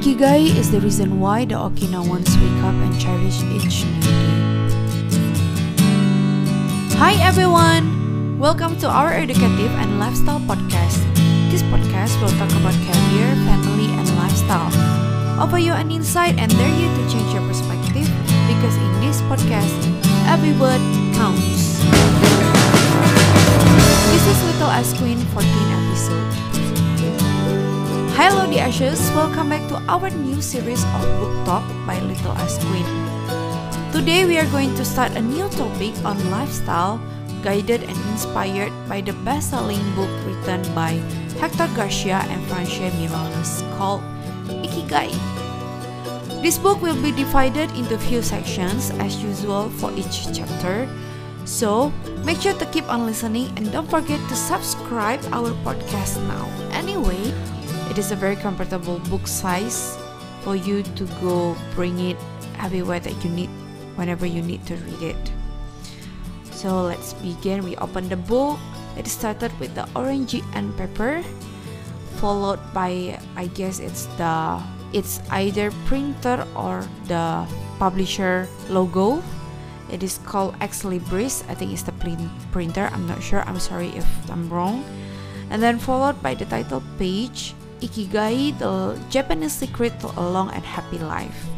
Ikigai is the reason why the Okinawans wake up and cherish each new day. Hi everyone! Welcome to our educative and lifestyle podcast. This podcast will talk about career, family, and lifestyle. Offer you an insight and dare you to change your perspective because in this podcast, every word counts. This is Little Ice Queen 14 episode. Hello the Ashes, welcome back to our new series of book talk by Little Ice Queen. Today we are going to start a new topic on lifestyle guided and inspired by the best-selling book written by Hector Garcia and Francesc Miralles called Ikigai. This book will be divided into few sections as usual for each chapter. So, make sure to keep on listening and don't forget to subscribe our podcast now. Anyway, is a very comfortable book size for you to go bring it everywhere that you need whenever you need to read it. So let's begin. We open the book. It started with the orangey and pepper, followed by I guess it's the it's either printer or the publisher logo. It is called Ex Libris. I think it's the printer. I'm not sure. I'm sorry if I'm wrong. And then followed by the title page Ikigai, the Japanese secret to a long and happy life.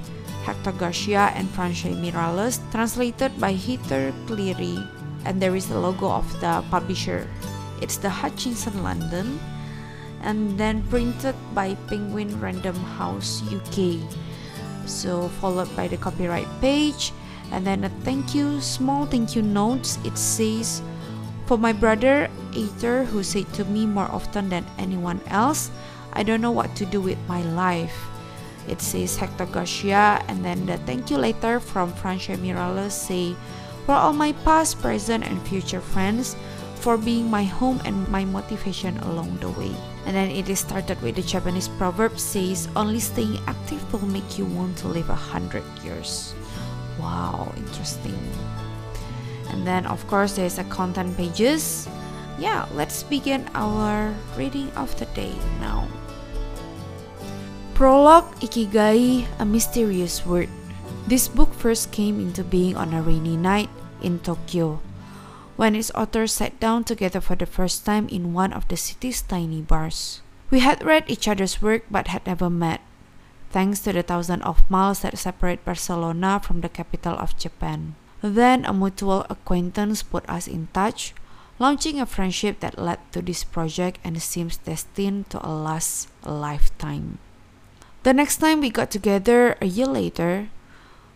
Hector Garcia and Francesc Miralles, translated by Heather Cleary, and there is the logo of the publisher. It's the Hutchinson London, and then printed by Penguin Random House UK. So followed by the copyright page, and then a thank you, small thank you notes. It says, "For my brother Aitor, who said to me more often than anyone else." I don't know what to do with my life. It says Hector Garcia, and then the thank you letter from Francesc Miralles say, For all my past, present, and future friends, for being my home and my motivation along the way. And then it is started with the Japanese proverb says, Only staying active will make you want to live a hundred years. Wow, interesting. And then, of course, there's a content pages. Yeah, let's begin our reading of the day now. Prologue Ikigai, a mysterious word. This book first came into being on a rainy night in Tokyo, when its authors sat down together for the first time in one of the city's tiny bars. We had read each other's work but had never met, thanks to the thousand of miles that separate Barcelona from the capital of Japan. Then a mutual acquaintance put us in touch, launching a friendship that led to this project and seems destined to last a lifetime. The next time we got together a year later,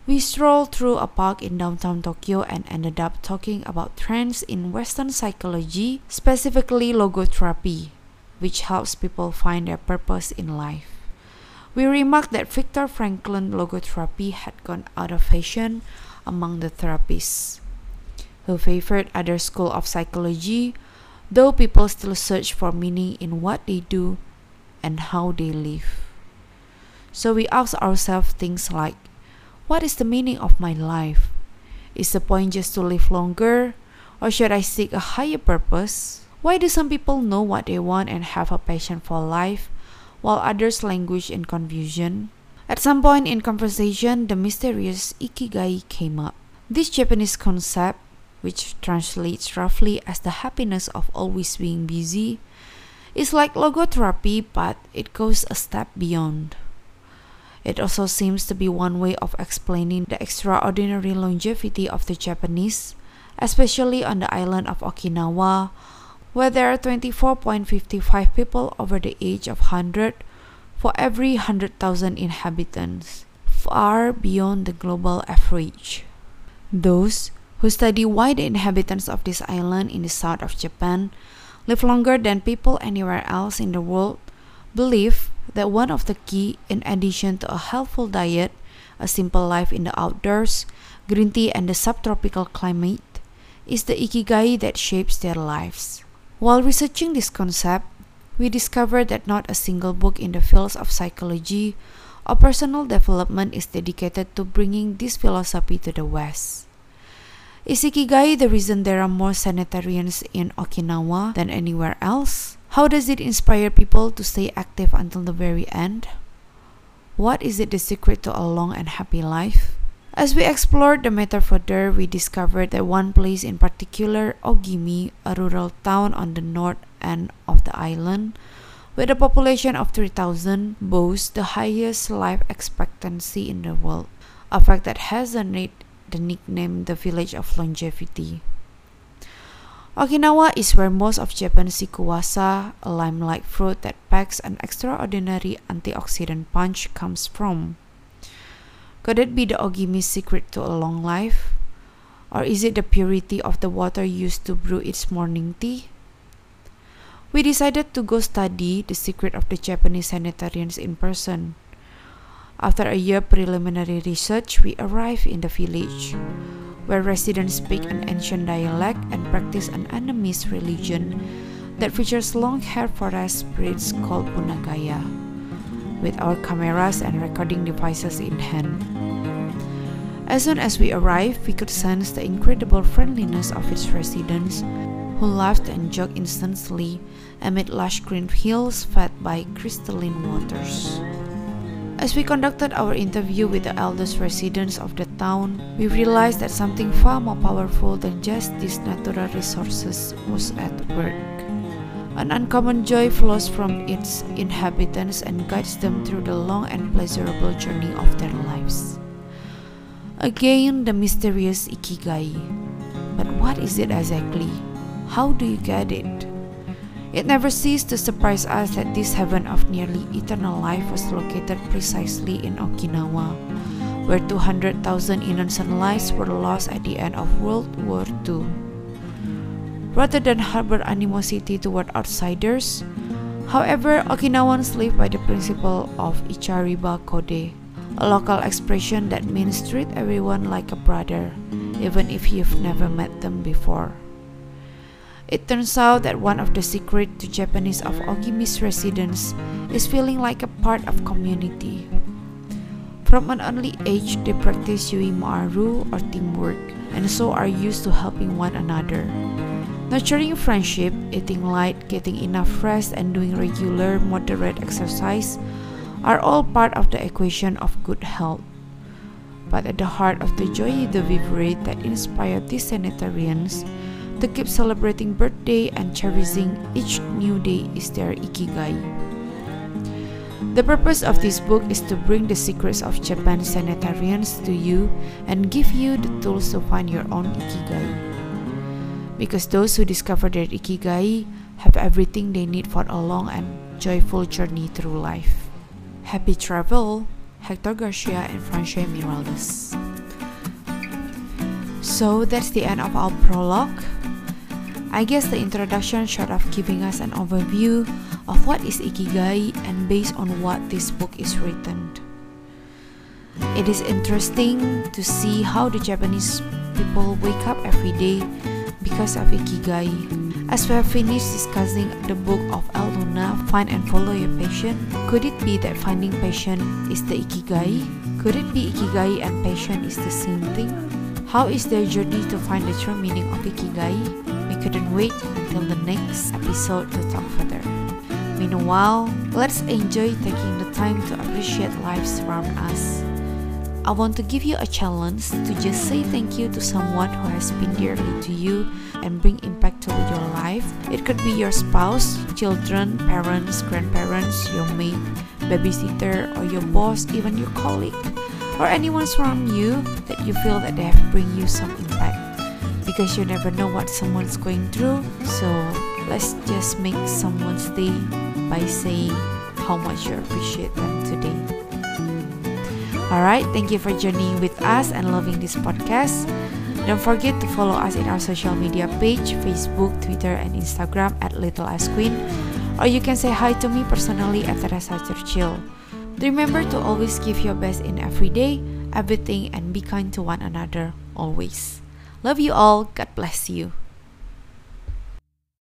we strolled through a park in downtown Tokyo and ended up talking about trends in Western psychology, specifically logotherapy, which helps people find their purpose in life. We remarked that Viktor Frankl logotherapy had gone out of fashion among the therapists, who favored other school of psychology, though people still search for meaning in what they do and how they live. So we ask ourselves things like what is the meaning of my life? Is the point just to live longer? Or should I seek a higher purpose? Why do some people know what they want and have a passion for life, while others languish in confusion? At some point in conversation, the mysterious ikigai came up. This Japanese concept, which translates roughly as the happiness of always being busy, is like logotherapy, but it goes a step beyond. It also seems to be one way of explaining the extraordinary longevity of the Japanese, especially on the island of Okinawa, where there are 24.55 people over the age of 100 for every 100,000 inhabitants, far beyond the global average. Those who study why the inhabitants of this island in the south of Japan live longer than people anywhere else in the world believe that one of the key, in addition to a healthful diet, a simple life in the outdoors, green tea, and the subtropical climate, is the ikigai that shapes their lives. While researching this concept, we discovered that not a single book in the fields of psychology or personal development is dedicated to bringing this philosophy to the West. Is Ikigai the reason there are more centenarians in Okinawa than anywhere else? How does it inspire people to stay active until the very end? What is it the secret to a long and happy life? As we explored the matter further, we discovered that one place in particular, Ogimi, a rural town on the north end of the island, with a population of 3,000, boasts the highest life expectancy in the world, a fact that has earned the nickname the village of longevity. Okinawa is where most of Japan's sikuwasa, a lime-like fruit that packs an extraordinary antioxidant punch, comes from. Could it be the ogimi's secret to a long life? Or is it the purity of the water used to brew its morning tea? We decided to go study the secret of the Japanese centenarians in person. After a year preliminary research, we arrived in the village, where residents speak an ancient dialect and practice an animist religion that features long-haired forest spirits called bunagaya, with our cameras and recording devices in hand. As soon as we arrived, we could sense the incredible friendliness of its residents, who laughed and joked instantly amid lush green hills fed by crystalline waters. As we conducted our interview with the eldest residents of the town, we realized that something far more powerful than just these natural resources was at work. An uncommon joy flows from its inhabitants and guides them through the long and pleasurable journey of their lives. Again, the mysterious ikigai. But what is it exactly? How do you get it? It never ceased to surprise us that this heaven of nearly eternal life was located precisely in Okinawa, where 200,000 innocent lives were lost at the end of World War II. Rather than harbor animosity toward outsiders, however, Okinawans live by the principle of Ichariba Chode, a local expression that means treat everyone like a brother, even if you've never met them before. It turns out that one of the secrets to Japanese of Ogimi's residents is feeling like a part of community. From an early age, they practice yuimaaru or teamwork, and so are used to helping one another. Nurturing friendship, eating light, getting enough rest, and doing regular, moderate exercise are all part of the equation of good health. But at the heart of the joie de vivre that inspired these centenarians to keep celebrating birthday and cherishing each new day is their ikigai. The purpose of this book is to bring the secrets of Japan centenarians to you and give you the tools to find your own ikigai. Because those who discover their ikigai have everything they need for a long and joyful journey through life. Happy travel, Hector Garcia and Francesc Miralles. So that's the end of our prologue. I guess the introduction short of giving us an overview of what is Ikigai and based on what this book is written. It is interesting to see how the Japanese people wake up every day because of Ikigai. As we have finished discussing the book of Elle Luna, Find and Follow Your Passion, could it be that finding passion is the Ikigai? Could it be Ikigai and passion is the same thing? How is their journey to find the true meaning of Ikigai? Couldn't wait until the next episode to talk further. Meanwhile, let's enjoy taking the time to appreciate life around us. I want to give you a challenge to just say thank you to someone who has been dearly to you and bring impact to your life. It could be your spouse, children, parents, grandparents, your mate, babysitter, or your boss, even your colleague, or anyone around you that you feel that they have bring you some impact. Because you never know what someone's going through, so let's just make someone's day by saying how much you appreciate them today. Alright, thank you for journeying with us and loving this podcast. Don't forget to follow us in our social media page Facebook, Twitter, and Instagram at Little Ice Queen. Or you can say hi to me personally at Teresa Churchill. Remember to always give your best in every day, everything, and be kind to one another always. Love you all. God bless you.